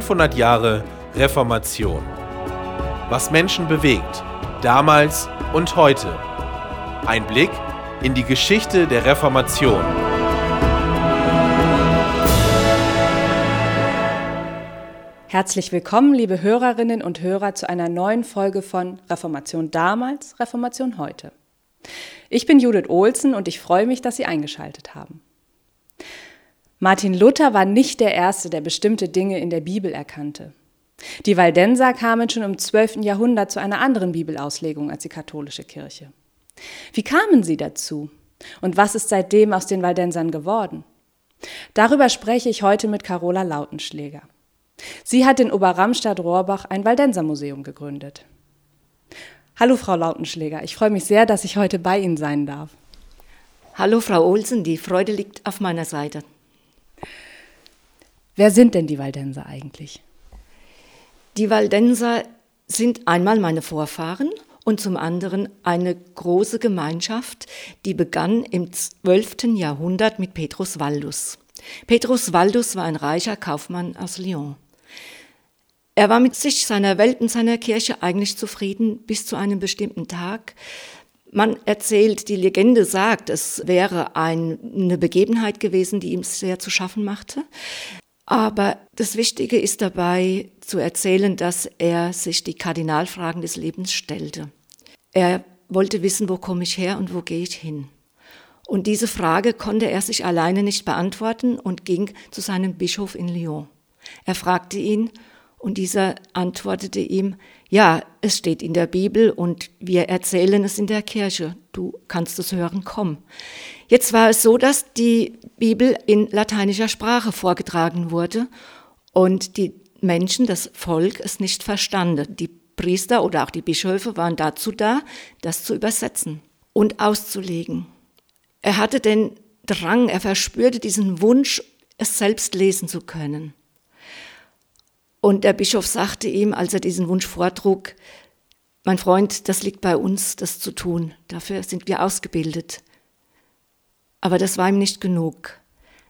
500 Jahre Reformation. Was Menschen bewegt, damals und heute. Ein Blick in die Geschichte der Reformation. Herzlich willkommen, liebe Hörerinnen und Hörer, zu einer neuen Folge von Reformation damals, Reformation heute. Ich bin Judith Olsen und ich freue mich, dass Sie eingeschaltet haben. Martin Luther war nicht der Erste, der bestimmte Dinge in der Bibel erkannte. Die Waldenser kamen schon im 12. Jahrhundert zu einer anderen Bibelauslegung als die katholische Kirche. Wie kamen sie dazu? Und was ist seitdem aus den Waldensern geworden? Darüber spreche ich heute mit Carola Lautenschläger. Sie hat in Oberramstadt-Rohrbach ein Waldensermuseum gegründet. Hallo, Frau Lautenschläger. Ich freue mich sehr, dass ich heute bei Ihnen sein darf. Hallo, Frau Olsen. Die Freude liegt auf meiner Seite. Wer sind denn die Waldenser eigentlich? Die Waldenser sind einmal meine Vorfahren und zum anderen eine große Gemeinschaft, die begann im 12. Jahrhundert mit Petrus Waldus. Petrus Waldus war ein reicher Kaufmann aus Lyon. Er war mit sich, seiner Welt und seiner Kirche eigentlich zufrieden bis zu einem bestimmten Tag. Man erzählt, die Legende sagt, es wäre eine Begebenheit gewesen, die ihm sehr zu schaffen machte. Aber das Wichtige ist dabei zu erzählen, dass er sich die Kardinalfragen des Lebens stellte. Er wollte wissen, wo komme ich her und wo gehe ich hin. Und diese Frage konnte er sich alleine nicht beantworten und ging zu seinem Bischof in Lyon. Er fragte ihn und dieser antwortete ihm, ja, es steht in der Bibel und wir erzählen es in der Kirche. Du kannst es hören, komm. Jetzt war es so, dass die Bibel in lateinischer Sprache vorgetragen wurde und die Menschen, das Volk, es nicht verstanden. Die Priester oder auch die Bischöfe waren dazu da, das zu übersetzen und auszulegen. Er hatte den Drang, er verspürte diesen Wunsch, es selbst lesen zu können. Und der Bischof sagte ihm, als er diesen Wunsch vortrug, mein Freund, das liegt bei uns, das zu tun. Dafür sind wir ausgebildet. Aber das war ihm nicht genug.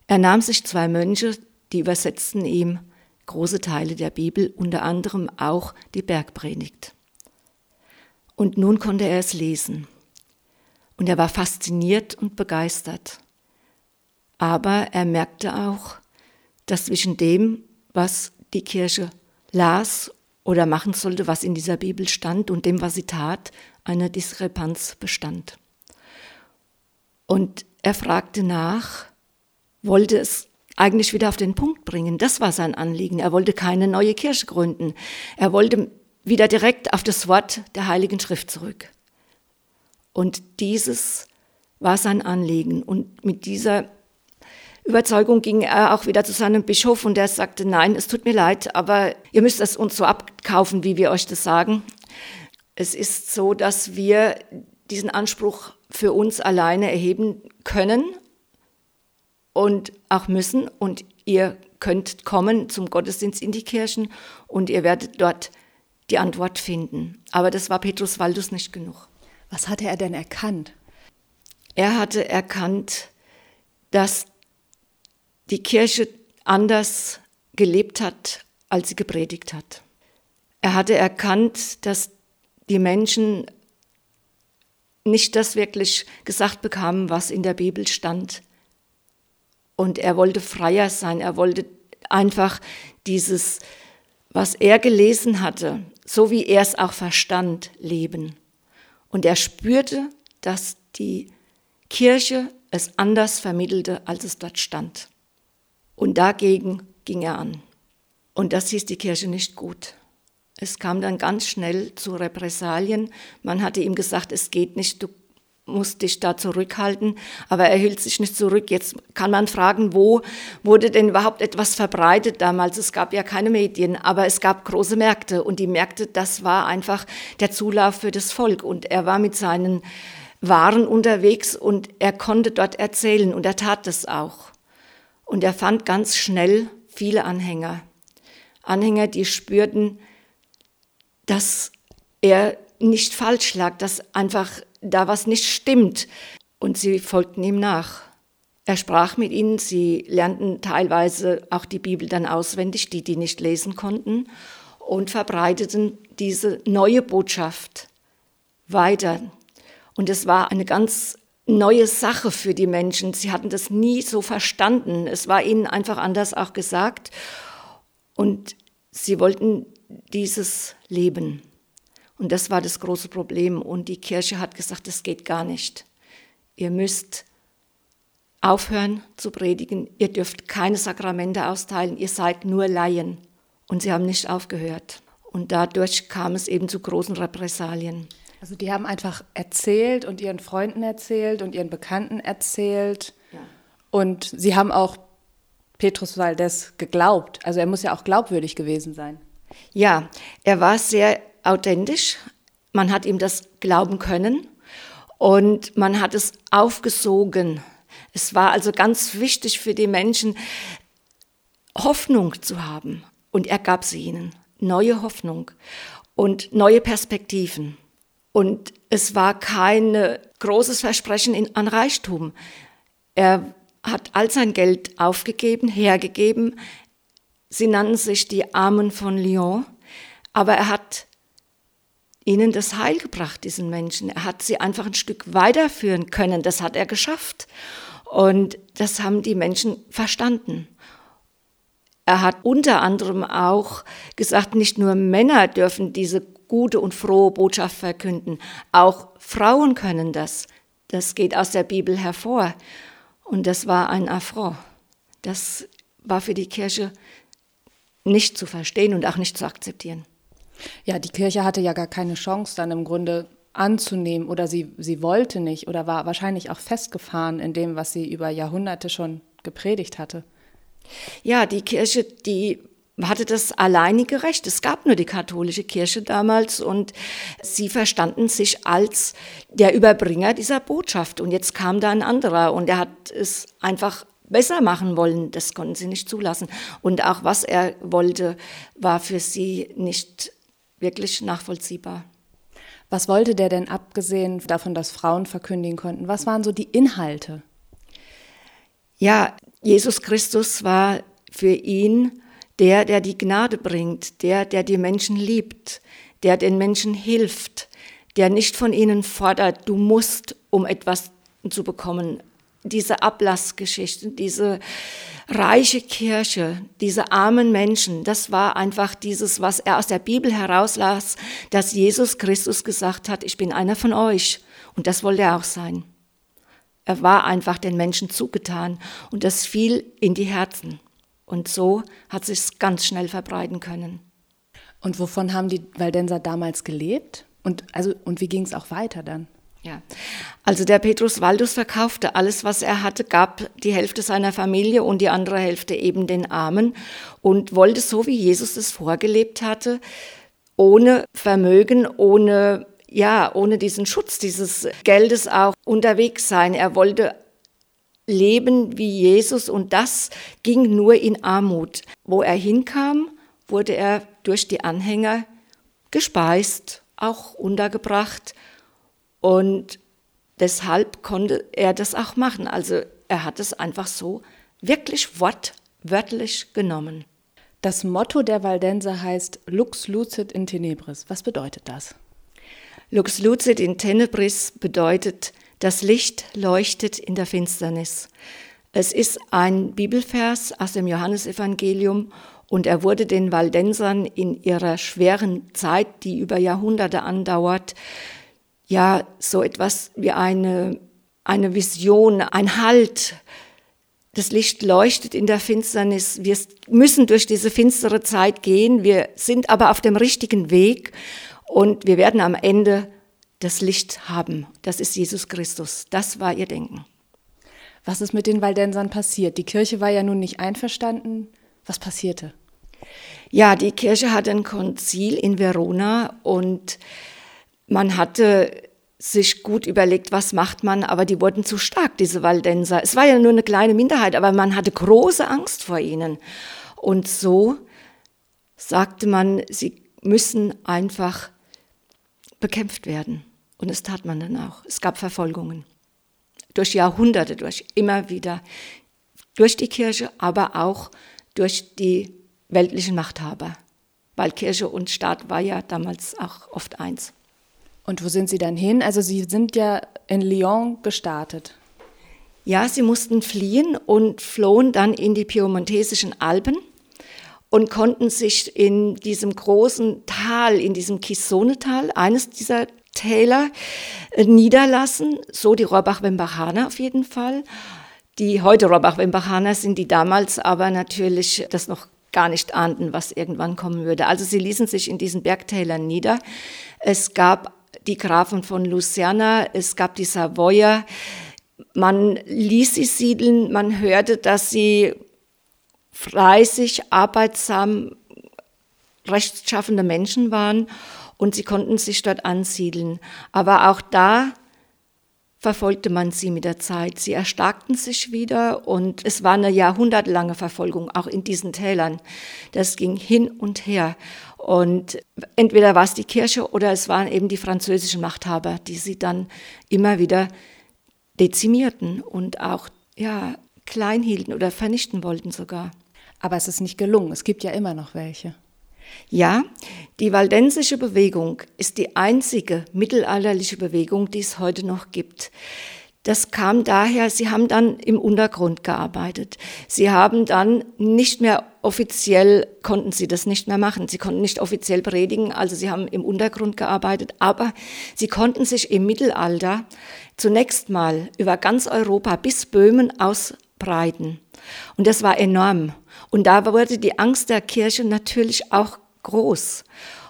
Er nahm sich zwei Mönche, die übersetzten ihm große Teile der Bibel, unter anderem auch die Bergpredigt. Und nun konnte er es lesen. Und er war fasziniert und begeistert. Aber er merkte auch, dass zwischen dem, was die Kirche las oder machen sollte, was in dieser Bibel stand, und dem, was sie tat, eine Diskrepanz bestand. Und er fragte nach, wollte es eigentlich wieder auf den Punkt bringen. Das war sein Anliegen. Er wollte keine neue Kirche gründen. Er wollte wieder direkt auf das Wort der Heiligen Schrift zurück. Und dieses war sein Anliegen. Und mit dieser Überzeugung ging er auch wieder zu seinem Bischof und er sagte, nein, es tut mir leid, aber ihr müsst es uns so abkaufen, wie wir euch das sagen. Es ist so, dass wir diesen Anspruch für uns alleine erheben können und auch müssen. Und ihr könnt kommen zum Gottesdienst in die Kirchen und ihr werdet dort die Antwort finden. Aber das war Petrus Waldus nicht genug. Was hatte er denn erkannt? Er hatte erkannt, dass die Kirche anders gelebt hat, als sie gepredigt hat. Er hatte erkannt, dass die Menschen nicht das wirklich gesagt bekamen, was in der Bibel stand. Und er wollte freier sein, er wollte einfach dieses, was er gelesen hatte, so wie er es auch verstand, leben. Und er spürte, dass die Kirche es anders vermittelte, als es dort stand. Und dagegen ging er an. Und das hieß die Kirche nicht gut. Es kam dann ganz schnell zu Repressalien. Man hatte ihm gesagt, es geht nicht, du musst dich da zurückhalten, aber er hielt sich nicht zurück. Jetzt kann man fragen, wo wurde denn überhaupt etwas verbreitet damals? Es gab ja keine Medien, aber es gab große Märkte und die Märkte, das war einfach der Zulauf für das Volk und er war mit seinen Waren unterwegs und er konnte dort erzählen und er tat das auch. Und er fand ganz schnell viele Anhänger. Anhänger, die spürten, dass er nicht falsch lag, dass einfach da was nicht stimmt. Und sie folgten ihm nach. Er sprach mit ihnen, sie lernten teilweise auch die Bibel dann auswendig, die die nicht lesen konnten, und verbreiteten diese neue Botschaft weiter. Und es war eine ganz neue Sache für die Menschen. Sie hatten das nie so verstanden. Es war ihnen einfach anders auch gesagt. Und sie wollten dieses Leben. Und das war das große Problem. Und die Kirche hat gesagt, das geht gar nicht. Ihr müsst aufhören zu predigen. Ihr dürft keine Sakramente austeilen. Ihr seid nur Laien. Und sie haben nicht aufgehört. Und dadurch kam es eben zu großen Repressalien. Also die haben einfach erzählt und ihren Freunden erzählt und ihren Bekannten erzählt. Ja. Und sie haben auch Petrus Valdez geglaubt. Also er muss ja auch glaubwürdig gewesen sein. Ja, er war sehr authentisch. Man hat ihm das glauben können und man hat es aufgesogen. Es war also ganz wichtig für die Menschen, Hoffnung zu haben. Und er gab sie ihnen. Neue Hoffnung und neue Perspektiven. Und es war kein großes Versprechen in, an Reichtum. Er hat all sein Geld aufgegeben, hergegeben. Sie nannten sich die Armen von Lyon, aber er hat ihnen das Heil gebracht, diesen Menschen. Er hat sie einfach ein Stück weiterführen können. Das hat er geschafft. Und das haben die Menschen verstanden. Er hat unter anderem auch gesagt, nicht nur Männer dürfen diese gute und frohe Botschaft verkünden. Auch Frauen können das. Das geht aus der Bibel hervor. Und das war ein Affront. Das war für die Kirche nicht zu verstehen und auch nicht zu akzeptieren. Ja, die Kirche hatte ja gar keine Chance dann im Grunde anzunehmen oder sie, sie wollte nicht oder war wahrscheinlich auch festgefahren in dem, was sie über Jahrhunderte schon gepredigt hatte. Ja, die Kirche, die hatte das alleinige Recht. Es gab nur die katholische Kirche damals und sie verstanden sich als der Überbringer dieser Botschaft. Und jetzt kam da ein anderer und er hat es einfach besser machen wollen. Das konnten sie nicht zulassen. Und auch was er wollte, war für sie nicht wirklich nachvollziehbar. Was wollte der denn abgesehen davon, dass Frauen verkündigen konnten? Was waren so die Inhalte? Ja, Jesus Christus war für ihn der, der die Gnade bringt, der, der die Menschen liebt, der den Menschen hilft, der nicht von ihnen fordert, du musst, um etwas zu bekommen. Diese Ablassgeschichte, diese reiche Kirche, diese armen Menschen, das war einfach dieses, was er aus der Bibel herauslas, dass Jesus Christus gesagt hat, ich bin einer von euch. Und das wollte er auch sein. Er war einfach den Menschen zugetan und das fiel in die Herzen. Und so hat sich ganz schnell verbreiten können. Und wovon haben die Waldenser damals gelebt? Und, also, und wie ging es auch weiter dann? Ja, also der Petrus Waldus verkaufte alles, was er hatte, gab die Hälfte seiner Familie und die andere Hälfte eben den Armen und wollte so, wie Jesus es vorgelebt hatte, ohne Vermögen, ohne ja, ohne diesen Schutz dieses Geldes auch unterwegs sein. Er wollte leben wie Jesus und das ging nur in Armut. Wo er hinkam, wurde er durch die Anhänger gespeist, auch untergebracht und deshalb konnte er das auch machen. Also er hat es einfach so wirklich wortwörtlich genommen. Das Motto der Valdenser heißt Lux lucid in tenebris. Was bedeutet das? Lux lucid in tenebris bedeutet das Licht leuchtet in der Finsternis. Es ist ein Bibelvers aus dem Johannesevangelium und er wurde den Waldensern in ihrer schweren Zeit, die über Jahrhunderte andauert, ja so etwas wie eine, eine Vision, ein Halt. Das Licht leuchtet in der Finsternis. Wir müssen durch diese finstere Zeit gehen. Wir sind aber auf dem richtigen Weg und wir werden am Ende das Licht haben. Das ist Jesus Christus. Das war ihr Denken. Was ist mit den Waldensern passiert? Die Kirche war ja nun nicht einverstanden. Was passierte? Ja, die Kirche hatte ein Konzil in Verona und man hatte sich gut überlegt, was macht man, aber die wurden zu stark, diese Waldenser. Es war ja nur eine kleine Minderheit, aber man hatte große Angst vor ihnen. Und so sagte man, sie müssen einfach bekämpft werden. Und das tat man dann auch. Es gab Verfolgungen. durch Jahrhunderte durch, immer wieder. Durch die Kirche, aber auch durch die weltlichen Machthaber. Weil Kirche und Staat war ja damals auch oft eins. Und wo sind Sie dann hin? Also Sie sind ja in Lyon gestartet. Ja, sie mussten fliehen und flohen dann in die piemontesischen Alpen und konnten sich in diesem großen Tal, in diesem Kisone-Tal, eines dieser Täler, äh, niederlassen. So die Rohrbach-Wembachaner auf jeden Fall. Die heute Rohrbach-Wembachaner sind, die damals aber natürlich das noch gar nicht ahnten, was irgendwann kommen würde. Also sie ließen sich in diesen Bergtälern nieder. Es gab die Grafen von Luciana, es gab die Savoyer. Man ließ sie siedeln, man hörte, dass sie fleißig, arbeitsam, rechtschaffende Menschen waren und sie konnten sich dort ansiedeln. Aber auch da verfolgte man sie mit der Zeit. Sie erstarkten sich wieder und es war eine jahrhundertlange Verfolgung, auch in diesen Tälern. Das ging hin und her. Und entweder war es die Kirche oder es waren eben die französischen Machthaber, die sie dann immer wieder dezimierten und auch ja, klein hielten oder vernichten wollten sogar. Aber es ist nicht gelungen. Es gibt ja immer noch welche. Ja, die waldensische Bewegung ist die einzige mittelalterliche Bewegung, die es heute noch gibt. Das kam daher, sie haben dann im Untergrund gearbeitet. Sie haben dann nicht mehr offiziell, konnten sie das nicht mehr machen. Sie konnten nicht offiziell predigen, also sie haben im Untergrund gearbeitet, aber sie konnten sich im Mittelalter zunächst mal über ganz Europa bis Böhmen ausbreiten. Und das war enorm. Und da wurde die Angst der Kirche natürlich auch groß.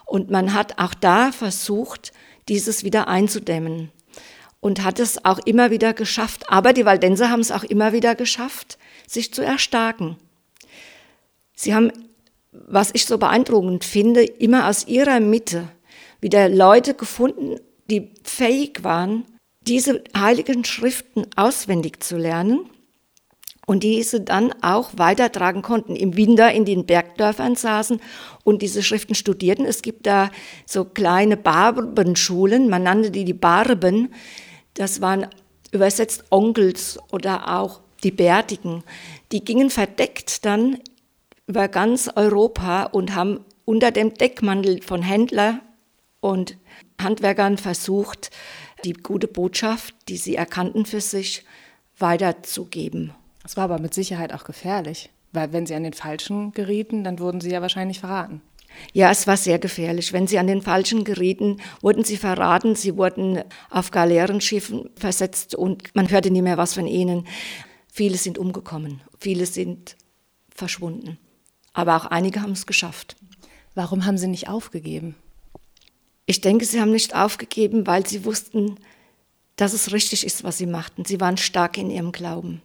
Und man hat auch da versucht, dieses wieder einzudämmen und hat es auch immer wieder geschafft. Aber die Waldenser haben es auch immer wieder geschafft, sich zu erstarken. Sie haben, was ich so beeindruckend finde, immer aus ihrer Mitte wieder Leute gefunden, die fähig waren, diese heiligen Schriften auswendig zu lernen und diese dann auch weitertragen konnten. Im Winter in den Bergdörfern saßen und diese Schriften studierten. Es gibt da so kleine Barbenschulen, man nannte die die Barben. Das waren übersetzt Onkels oder auch die Bärtigen. Die gingen verdeckt dann über ganz Europa und haben unter dem Deckmantel von Händler und Handwerkern versucht, die gute Botschaft, die sie erkannten für sich, weiterzugeben. Das war aber mit Sicherheit auch gefährlich, weil wenn sie an den Falschen gerieten, dann wurden sie ja wahrscheinlich verraten. Ja, es war sehr gefährlich. Wenn sie an den Falschen gerieten, wurden sie verraten, sie wurden auf Galeerenschiffen versetzt und man hörte nie mehr was von ihnen. Viele sind umgekommen, viele sind verschwunden. Aber auch einige haben es geschafft. Warum haben sie nicht aufgegeben? Ich denke, sie haben nicht aufgegeben, weil sie wussten, dass es richtig ist, was sie machten. Sie waren stark in ihrem Glauben.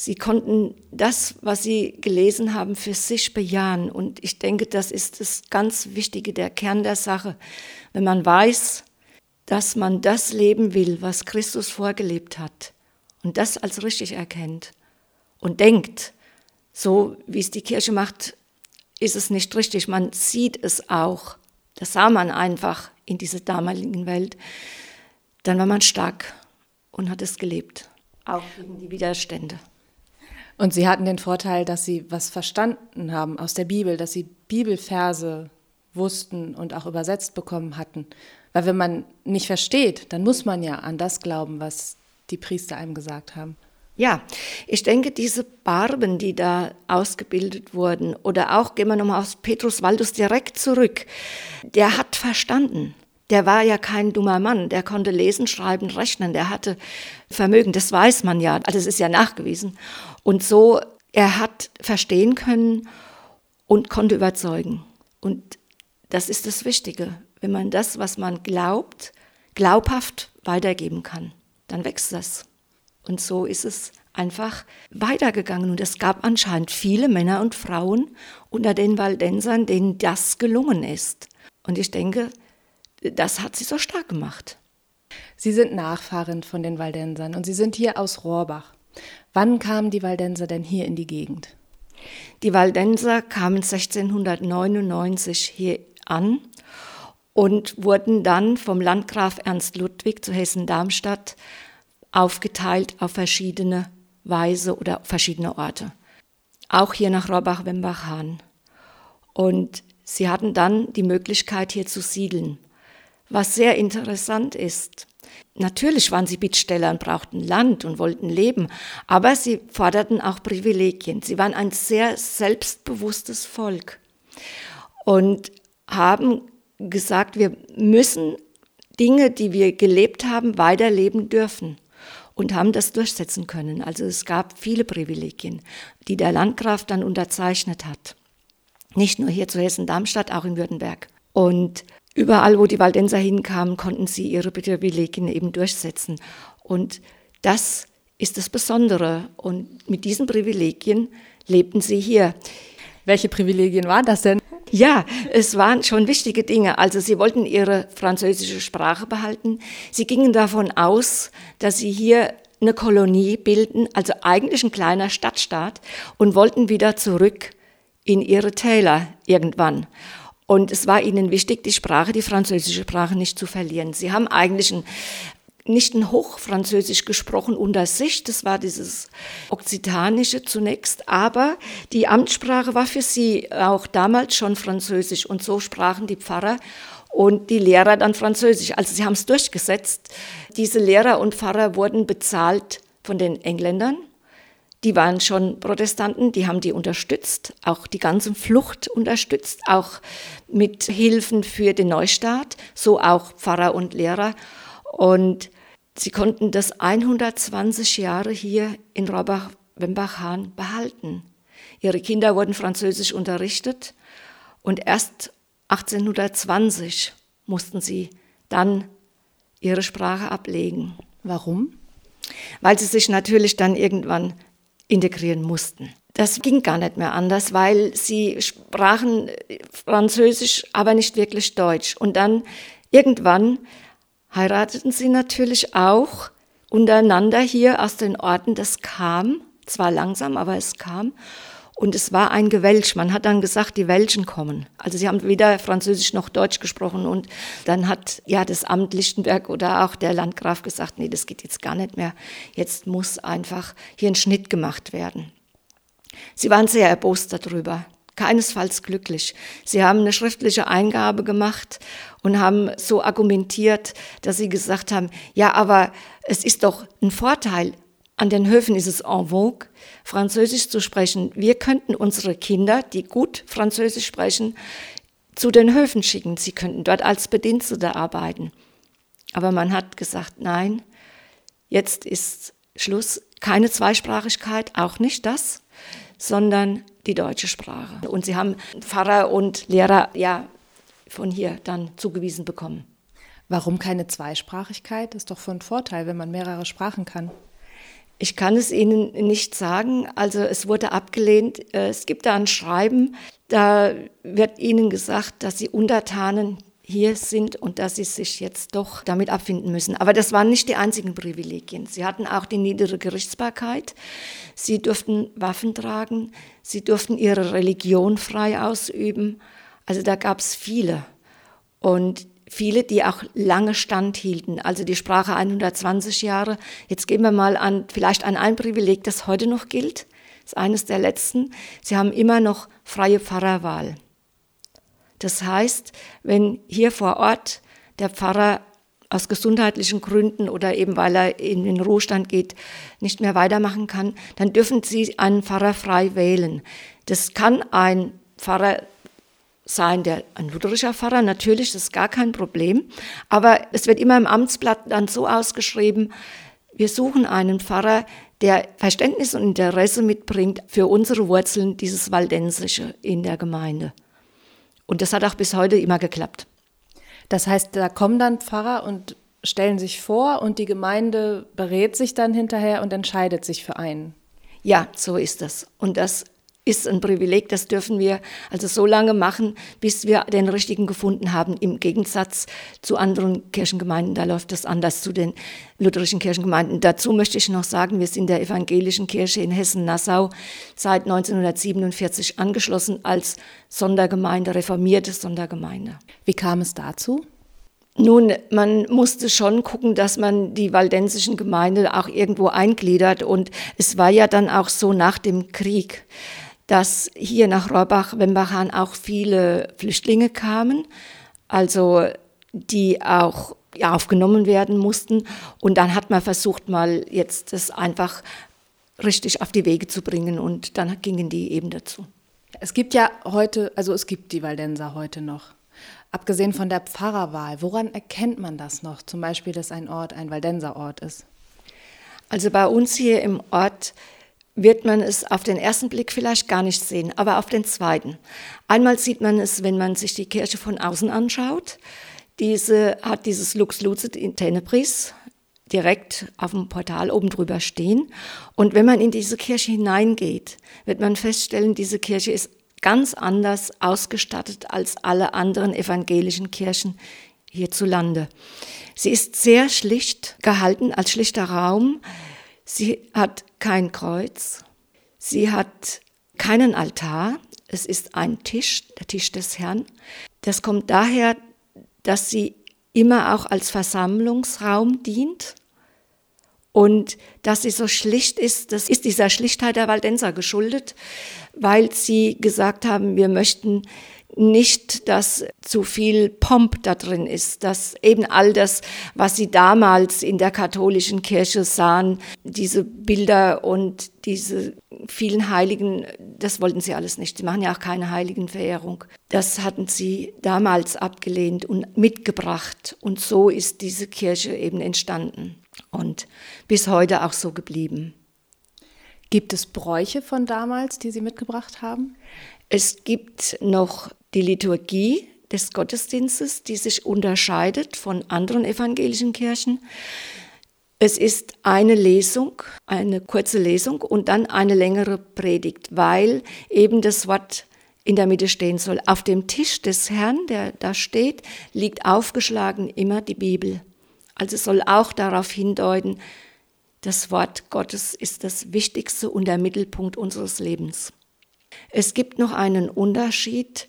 Sie konnten das, was sie gelesen haben, für sich bejahen. Und ich denke, das ist das ganz Wichtige, der Kern der Sache. Wenn man weiß, dass man das leben will, was Christus vorgelebt hat und das als richtig erkennt und denkt, so wie es die Kirche macht, ist es nicht richtig. Man sieht es auch. Das sah man einfach in dieser damaligen Welt. Dann war man stark und hat es gelebt, auch gegen die Widerstände. Und Sie hatten den Vorteil, dass Sie was verstanden haben aus der Bibel, dass Sie Bibelverse wussten und auch übersetzt bekommen hatten. Weil wenn man nicht versteht, dann muss man ja an das glauben, was die Priester einem gesagt haben. Ja, ich denke, diese Barben, die da ausgebildet wurden, oder auch, gehen wir nochmal auf Petrus Waldus direkt zurück, der hat verstanden. Der war ja kein dummer Mann, der konnte lesen, schreiben, rechnen, der hatte Vermögen, das weiß man ja, also es ist ja nachgewiesen. Und so, er hat verstehen können und konnte überzeugen. Und das ist das Wichtige, wenn man das, was man glaubt, glaubhaft weitergeben kann, dann wächst das. Und so ist es einfach weitergegangen. Und es gab anscheinend viele Männer und Frauen unter den Waldensern, denen das gelungen ist. Und ich denke, das hat sie so stark gemacht. Sie sind Nachfahrin von den Waldensern und Sie sind hier aus Rohrbach. Wann kamen die Waldenser denn hier in die Gegend? Die Waldenser kamen 1699 hier an und wurden dann vom Landgraf Ernst Ludwig zu Hessen-Darmstadt aufgeteilt auf verschiedene Weise oder verschiedene Orte. Auch hier nach Rohrbach-Wembach-Hahn. Und sie hatten dann die Möglichkeit, hier zu siedeln. Was sehr interessant ist, natürlich waren sie Bittsteller und brauchten Land und wollten leben, aber sie forderten auch Privilegien. Sie waren ein sehr selbstbewusstes Volk und haben gesagt, wir müssen Dinge, die wir gelebt haben, weiterleben dürfen und haben das durchsetzen können. Also es gab viele Privilegien, die der Landgraf dann unterzeichnet hat. Nicht nur hier zu Hessen-Darmstadt, auch in Württemberg. Und überall, wo die Waldenser hinkamen, konnten sie ihre Privilegien eben durchsetzen. Und das ist das Besondere. Und mit diesen Privilegien lebten sie hier. Welche Privilegien waren das denn? Ja, es waren schon wichtige Dinge. Also sie wollten ihre französische Sprache behalten. Sie gingen davon aus, dass sie hier eine Kolonie bilden, also eigentlich ein kleiner Stadtstaat, und wollten wieder zurück in ihre Täler irgendwann. Und es war ihnen wichtig, die Sprache, die französische Sprache nicht zu verlieren. Sie haben eigentlich ein nicht ein Hochfranzösisch gesprochen unter sich, das war dieses Okzitanische zunächst, aber die Amtssprache war für sie auch damals schon Französisch und so sprachen die Pfarrer und die Lehrer dann Französisch. Also sie haben es durchgesetzt. Diese Lehrer und Pfarrer wurden bezahlt von den Engländern. Die waren schon Protestanten, die haben die unterstützt, auch die ganze Flucht unterstützt, auch mit Hilfen für den Neustart, so auch Pfarrer und Lehrer. Und Sie konnten das 120 Jahre hier in Rohrbach-Wembach-Hahn behalten. Ihre Kinder wurden französisch unterrichtet und erst 1820 mussten sie dann ihre Sprache ablegen. Warum? Weil sie sich natürlich dann irgendwann integrieren mussten. Das ging gar nicht mehr anders, weil sie sprachen Französisch, aber nicht wirklich Deutsch. Und dann irgendwann heirateten sie natürlich auch untereinander hier aus den Orten. Das kam, zwar langsam, aber es kam. Und es war ein Gewälsch. Man hat dann gesagt, die Welschen kommen. Also sie haben weder Französisch noch Deutsch gesprochen. Und dann hat ja das Amt Lichtenberg oder auch der Landgraf gesagt, nee, das geht jetzt gar nicht mehr. Jetzt muss einfach hier ein Schnitt gemacht werden. Sie waren sehr erbost darüber keinesfalls glücklich. Sie haben eine schriftliche Eingabe gemacht und haben so argumentiert, dass sie gesagt haben, ja, aber es ist doch ein Vorteil, an den Höfen ist es en vogue, Französisch zu sprechen. Wir könnten unsere Kinder, die gut Französisch sprechen, zu den Höfen schicken. Sie könnten dort als Bedienstete arbeiten. Aber man hat gesagt, nein, jetzt ist Schluss. Keine Zweisprachigkeit, auch nicht das, sondern die deutsche Sprache. Und sie haben Pfarrer und Lehrer ja von hier dann zugewiesen bekommen. Warum keine Zweisprachigkeit? Ist doch von Vorteil, wenn man mehrere Sprachen kann. Ich kann es Ihnen nicht sagen. Also es wurde abgelehnt. Äh, es gibt da ein Schreiben, da wird Ihnen gesagt, dass Sie Untertanen hier sind und dass sie sich jetzt doch damit abfinden müssen. Aber das waren nicht die einzigen Privilegien. Sie hatten auch die niedere Gerichtsbarkeit. Sie durften Waffen tragen. Sie durften ihre Religion frei ausüben. Also da gab es viele. Und viele, die auch lange standhielten. Also die Sprache 120 Jahre. Jetzt gehen wir mal an, vielleicht an ein Privileg, das heute noch gilt. Das ist eines der letzten. Sie haben immer noch freie Pfarrerwahl. Das heißt, wenn hier vor Ort der Pfarrer aus gesundheitlichen Gründen oder eben weil er in den Ruhestand geht, nicht mehr weitermachen kann, dann dürfen Sie einen Pfarrer frei wählen. Das kann ein Pfarrer sein, der ein lutherischer Pfarrer, natürlich, das ist gar kein Problem. Aber es wird immer im Amtsblatt dann so ausgeschrieben, wir suchen einen Pfarrer, der Verständnis und Interesse mitbringt für unsere Wurzeln, dieses Waldensische in der Gemeinde. Und das hat auch bis heute immer geklappt. Das heißt, da kommen dann Pfarrer und stellen sich vor und die Gemeinde berät sich dann hinterher und entscheidet sich für einen. Ja, so ist das. Und das ist ein Privileg, das dürfen wir also so lange machen, bis wir den richtigen gefunden haben. Im Gegensatz zu anderen Kirchengemeinden, da läuft das anders zu den lutherischen Kirchengemeinden. Dazu möchte ich noch sagen, wir sind der evangelischen Kirche in Hessen-Nassau seit 1947 angeschlossen als Sondergemeinde, reformierte Sondergemeinde. Wie kam es dazu? Nun, man musste schon gucken, dass man die waldensischen Gemeinde auch irgendwo eingliedert. Und es war ja dann auch so nach dem Krieg, dass hier nach Rohrbach-Wembachhahn auch viele Flüchtlinge kamen, also die auch ja, aufgenommen werden mussten. Und dann hat man versucht, mal jetzt das einfach richtig auf die Wege zu bringen. Und dann gingen die eben dazu. Es gibt ja heute, also es gibt die Waldenser heute noch. Abgesehen von der Pfarrerwahl, woran erkennt man das noch? Zum Beispiel, dass ein Ort ein Waldenserort ist. Also bei uns hier im Ort wird man es auf den ersten Blick vielleicht gar nicht sehen, aber auf den zweiten. Einmal sieht man es, wenn man sich die Kirche von außen anschaut. Diese hat dieses Lux Lucet in Tenebris direkt auf dem Portal oben drüber stehen. Und wenn man in diese Kirche hineingeht, wird man feststellen, diese Kirche ist ganz anders ausgestattet als alle anderen evangelischen Kirchen hierzulande. Sie ist sehr schlicht gehalten als schlichter Raum. Sie hat kein Kreuz. Sie hat keinen Altar. Es ist ein Tisch, der Tisch des Herrn. Das kommt daher, dass sie immer auch als Versammlungsraum dient. Und dass sie so schlicht ist, das ist dieser Schlichtheit der Waldenser geschuldet, weil sie gesagt haben, wir möchten nicht, dass zu viel Pomp da drin ist, dass eben all das, was sie damals in der katholischen Kirche sahen, diese Bilder und diese vielen Heiligen, das wollten sie alles nicht. Sie machen ja auch keine Heiligenverehrung. Das hatten sie damals abgelehnt und mitgebracht. Und so ist diese Kirche eben entstanden und bis heute auch so geblieben. Gibt es Bräuche von damals, die Sie mitgebracht haben? Es gibt noch die Liturgie des Gottesdienstes, die sich unterscheidet von anderen evangelischen Kirchen. Es ist eine Lesung, eine kurze Lesung und dann eine längere Predigt, weil eben das Wort in der Mitte stehen soll. Auf dem Tisch des Herrn, der da steht, liegt aufgeschlagen immer die Bibel. Also soll auch darauf hindeuten, das Wort Gottes ist das Wichtigste und der Mittelpunkt unseres Lebens. Es gibt noch einen Unterschied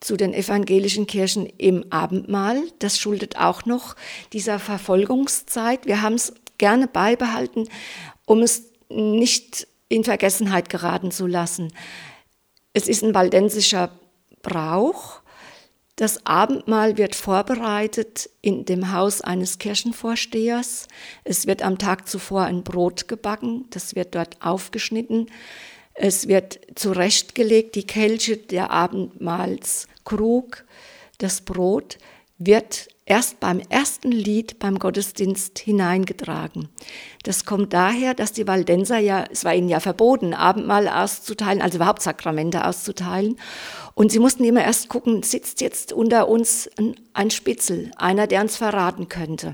zu den evangelischen Kirchen im Abendmahl. Das schuldet auch noch dieser Verfolgungszeit. Wir haben es gerne beibehalten, um es nicht in Vergessenheit geraten zu lassen. Es ist ein waldensischer Brauch. Das Abendmahl wird vorbereitet in dem Haus eines Kirchenvorstehers. Es wird am Tag zuvor ein Brot gebacken, das wird dort aufgeschnitten. Es wird zurechtgelegt, die Kelche, der Abendmahlskrug, das Brot wird erst beim ersten Lied beim Gottesdienst hineingetragen. Das kommt daher, dass die Waldenser ja, es war ihnen ja verboten, Abendmahl auszuteilen, also überhaupt Sakramente auszuteilen. Und sie mussten immer erst gucken, sitzt jetzt unter uns ein Spitzel, einer, der uns verraten könnte.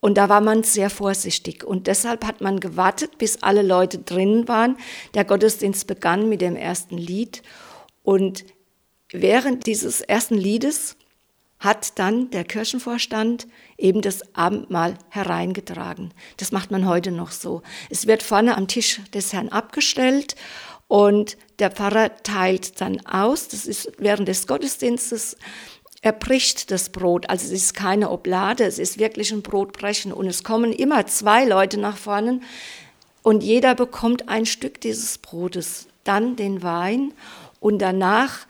Und da war man sehr vorsichtig. Und deshalb hat man gewartet, bis alle Leute drin waren. Der Gottesdienst begann mit dem ersten Lied. Und während dieses ersten Liedes hat dann der Kirchenvorstand eben das Abendmahl hereingetragen. Das macht man heute noch so. Es wird vorne am Tisch des Herrn abgestellt und der Pfarrer teilt dann aus. Das ist während des Gottesdienstes. Er bricht das Brot, also es ist keine Oblade, es ist wirklich ein Brotbrechen. Und es kommen immer zwei Leute nach vorne. Und jeder bekommt ein Stück dieses Brotes, dann den Wein. Und danach,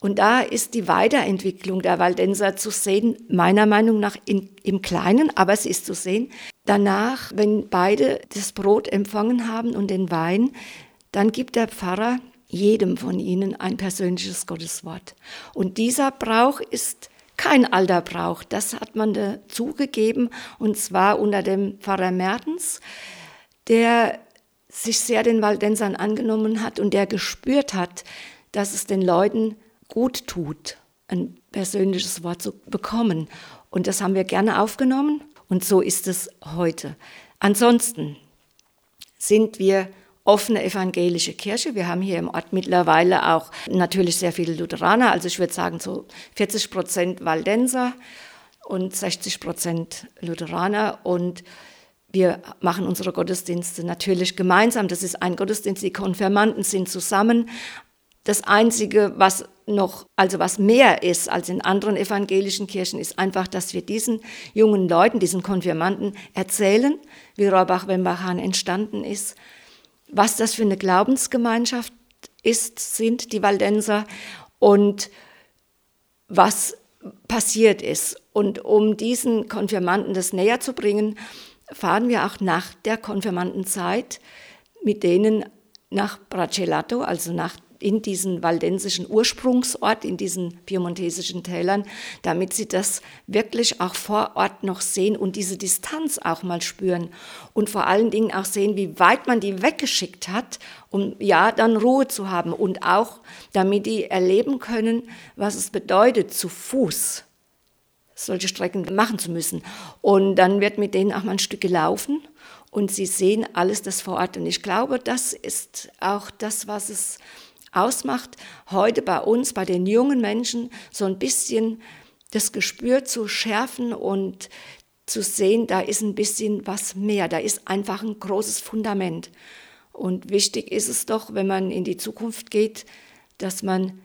und da ist die Weiterentwicklung der Waldenser zu sehen, meiner Meinung nach in, im Kleinen, aber es ist zu sehen, danach, wenn beide das Brot empfangen haben und den Wein, dann gibt der Pfarrer jedem von ihnen ein persönliches Gotteswort. Und dieser Brauch ist kein alter Brauch, das hat man dazugegeben, und zwar unter dem Pfarrer Mertens, der sich sehr den Waldensern angenommen hat und der gespürt hat, dass es den Leuten gut tut, ein persönliches Wort zu bekommen. Und das haben wir gerne aufgenommen und so ist es heute. Ansonsten sind wir offene evangelische Kirche. Wir haben hier im Ort mittlerweile auch natürlich sehr viele Lutheraner, also ich würde sagen so 40 Prozent Waldenser und 60 Prozent Lutheraner und wir machen unsere Gottesdienste natürlich gemeinsam. Das ist ein Gottesdienst, die Konfirmanden sind zusammen, Das Einzige, was noch, also was mehr ist als in anderen evangelischen Kirchen, ist einfach, dass wir diesen jungen Leuten, diesen Konfirmanden erzählen, wie Rohrbach-Wembachhahn entstanden ist, was das für eine Glaubensgemeinschaft ist, sind die Waldenser und was passiert ist. Und um diesen Konfirmanden das näher zu bringen, fahren wir auch nach der Konfirmandenzeit mit denen nach Bracelato, also nach in diesen waldensischen Ursprungsort, in diesen piemontesischen Tälern, damit sie das wirklich auch vor Ort noch sehen und diese Distanz auch mal spüren und vor allen Dingen auch sehen, wie weit man die weggeschickt hat, um ja dann Ruhe zu haben und auch damit die erleben können, was es bedeutet, zu Fuß solche Strecken machen zu müssen. Und dann wird mit denen auch mal ein Stück gelaufen und sie sehen alles das vor Ort. Und ich glaube, das ist auch das, was es ausmacht, heute bei uns, bei den jungen Menschen, so ein bisschen das Gespür zu schärfen und zu sehen, da ist ein bisschen was mehr, da ist einfach ein großes Fundament. Und wichtig ist es doch, wenn man in die Zukunft geht, dass man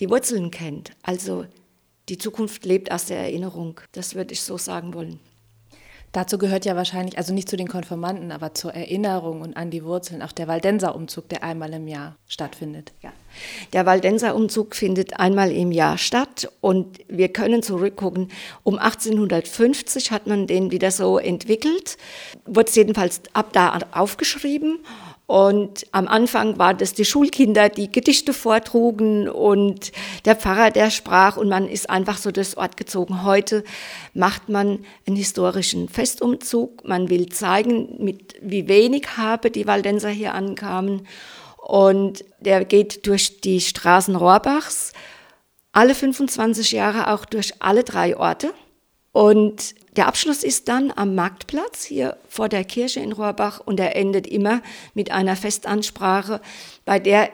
die Wurzeln kennt. Also die Zukunft lebt aus der Erinnerung. Das würde ich so sagen wollen. Dazu gehört ja wahrscheinlich, also nicht zu den Konformanten, aber zur Erinnerung und an die Wurzeln, auch der Waldenser-Umzug, der einmal im Jahr stattfindet. Ja. Der Waldenser-Umzug findet einmal im Jahr statt und wir können zurückgucken. Um 1850 hat man den wieder so entwickelt, wurde es jedenfalls ab da aufgeschrieben und am Anfang waren das die Schulkinder, die Gedichte vortrugen und der Pfarrer, der sprach und man ist einfach so das Ort gezogen. Heute macht man einen historischen Festumzug. Man will zeigen, mit wie wenig Habe die Waldenser hier ankamen. Und der geht durch die Straßen Rohrbachs, alle 25 Jahre auch durch alle drei Orte. Und der Abschluss ist dann am Marktplatz hier vor der Kirche in Rohrbach und er endet immer mit einer Festansprache, bei der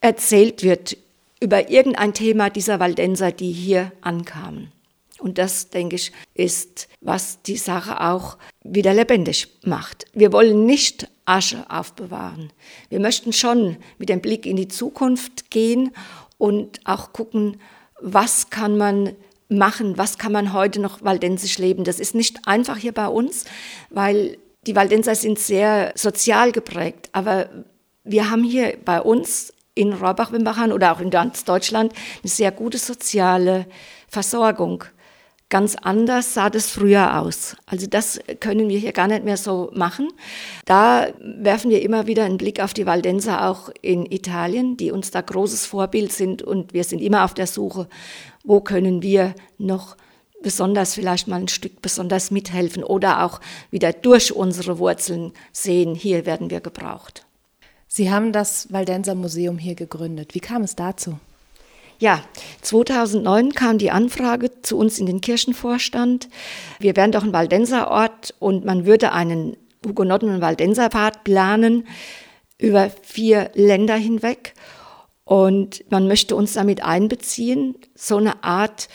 erzählt wird über irgendein Thema dieser Waldenser, die hier ankamen. Und das, denke ich, ist, was die Sache auch wieder lebendig macht. Wir wollen nicht Asche aufbewahren. Wir möchten schon mit dem Blick in die Zukunft gehen und auch gucken, was kann man machen, was kann man heute noch waldensisch leben. Das ist nicht einfach hier bei uns, weil die Waldenser sind sehr sozial geprägt, aber wir haben hier bei uns in Rohrbach-Wimbachern oder auch in ganz Deutschland eine sehr gute soziale Versorgung. Ganz anders sah das früher aus. Also das können wir hier gar nicht mehr so machen. Da werfen wir immer wieder einen Blick auf die Waldenser auch in Italien, die uns da großes Vorbild sind und wir sind immer auf der Suche, wo können wir noch besonders vielleicht mal ein Stück besonders mithelfen oder auch wieder durch unsere Wurzeln sehen, hier werden wir gebraucht. Sie haben das Waldenser Museum hier gegründet. Wie kam es dazu? Ja, 2009 kam die Anfrage zu uns in den Kirchenvorstand. Wir wären doch ein Waldenserort und man würde einen Hugenotten- und Waldenserpfad planen über vier Länder hinweg. Und man möchte uns damit einbeziehen, so eine Art,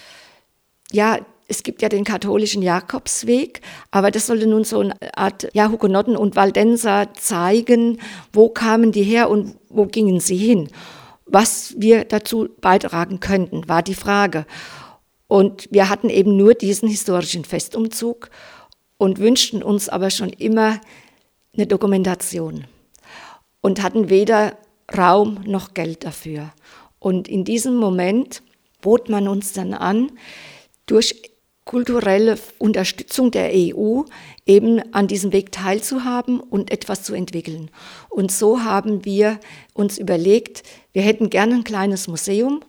ja, es gibt ja den katholischen Jakobsweg, aber das sollte nun so eine Art, ja, Hugenotten und Waldenser zeigen, wo kamen die her und wo gingen sie hin. Was wir dazu beitragen könnten, war die Frage. Und wir hatten eben nur diesen historischen Festumzug und wünschten uns aber schon immer eine Dokumentation und hatten weder Raum noch Geld dafür. Und in diesem Moment bot man uns dann an, durch kulturelle Unterstützung der EU eben an diesem Weg teilzuhaben und etwas zu entwickeln. Und so haben wir uns überlegt, wir hätten gerne ein kleines Museum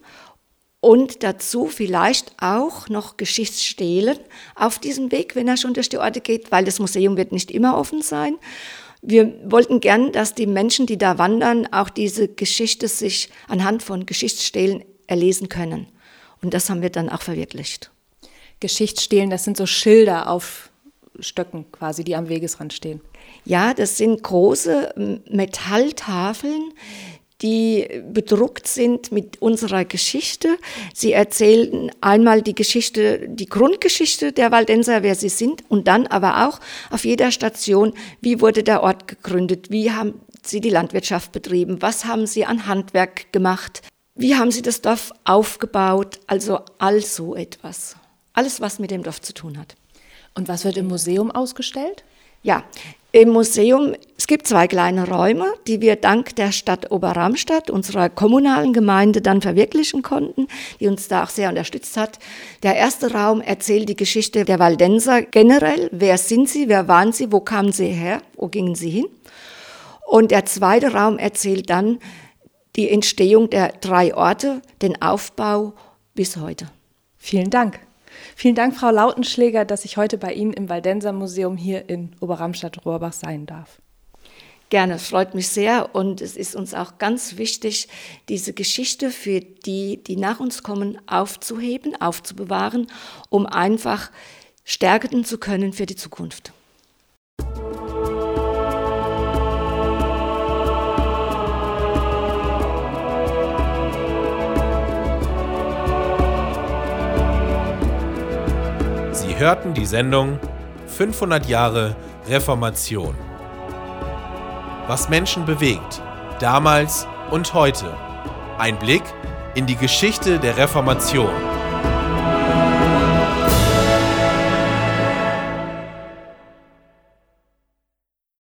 und dazu vielleicht auch noch Geschichtsstelen auf diesem Weg, wenn er schon durch die Orte geht, weil das Museum wird nicht immer offen sein. Wir wollten gern, dass die Menschen, die da wandern, auch diese Geschichte sich anhand von Geschichtsstelen erlesen können. Und das haben wir dann auch verwirklicht. Geschichtsstelen, das sind so Schilder auf Stöcken quasi, die am Wegesrand stehen. Ja, das sind große Metalltafeln, die bedruckt sind mit unserer Geschichte. Sie erzählen einmal die Geschichte, die Grundgeschichte der Waldenser, wer sie sind, und dann aber auch auf jeder Station, wie wurde der Ort gegründet, wie haben Sie die Landwirtschaft betrieben? Was haben Sie an Handwerk gemacht? Wie haben Sie das Dorf aufgebaut? Also all so etwas. Alles, was mit dem Dorf zu tun hat. Und was wird im Museum ausgestellt? Ja, im Museum, es gibt zwei kleine Räume, die wir dank der Stadt Oberramstadt, unserer kommunalen Gemeinde, dann verwirklichen konnten, die uns da auch sehr unterstützt hat. Der erste Raum erzählt die Geschichte der Waldenser generell. Wer sind sie? Wer waren sie? Wo kamen sie her? Wo gingen sie hin? Und der zweite Raum erzählt dann die Entstehung der drei Orte, den Aufbau bis heute. Vielen Dank. Vielen Dank, Frau Lautenschläger, dass ich heute bei Ihnen im Waldenser Museum hier in Oberramstadt-Rohrbach sein darf. Gerne, es freut mich sehr und es ist uns auch ganz wichtig, diese Geschichte für die, die nach uns kommen, aufzuheben, aufzubewahren, um einfach stärken zu können für die Zukunft. Hörten die Sendung 500 Jahre Reformation. Was Menschen bewegt, damals und heute. Ein Blick in die Geschichte der Reformation.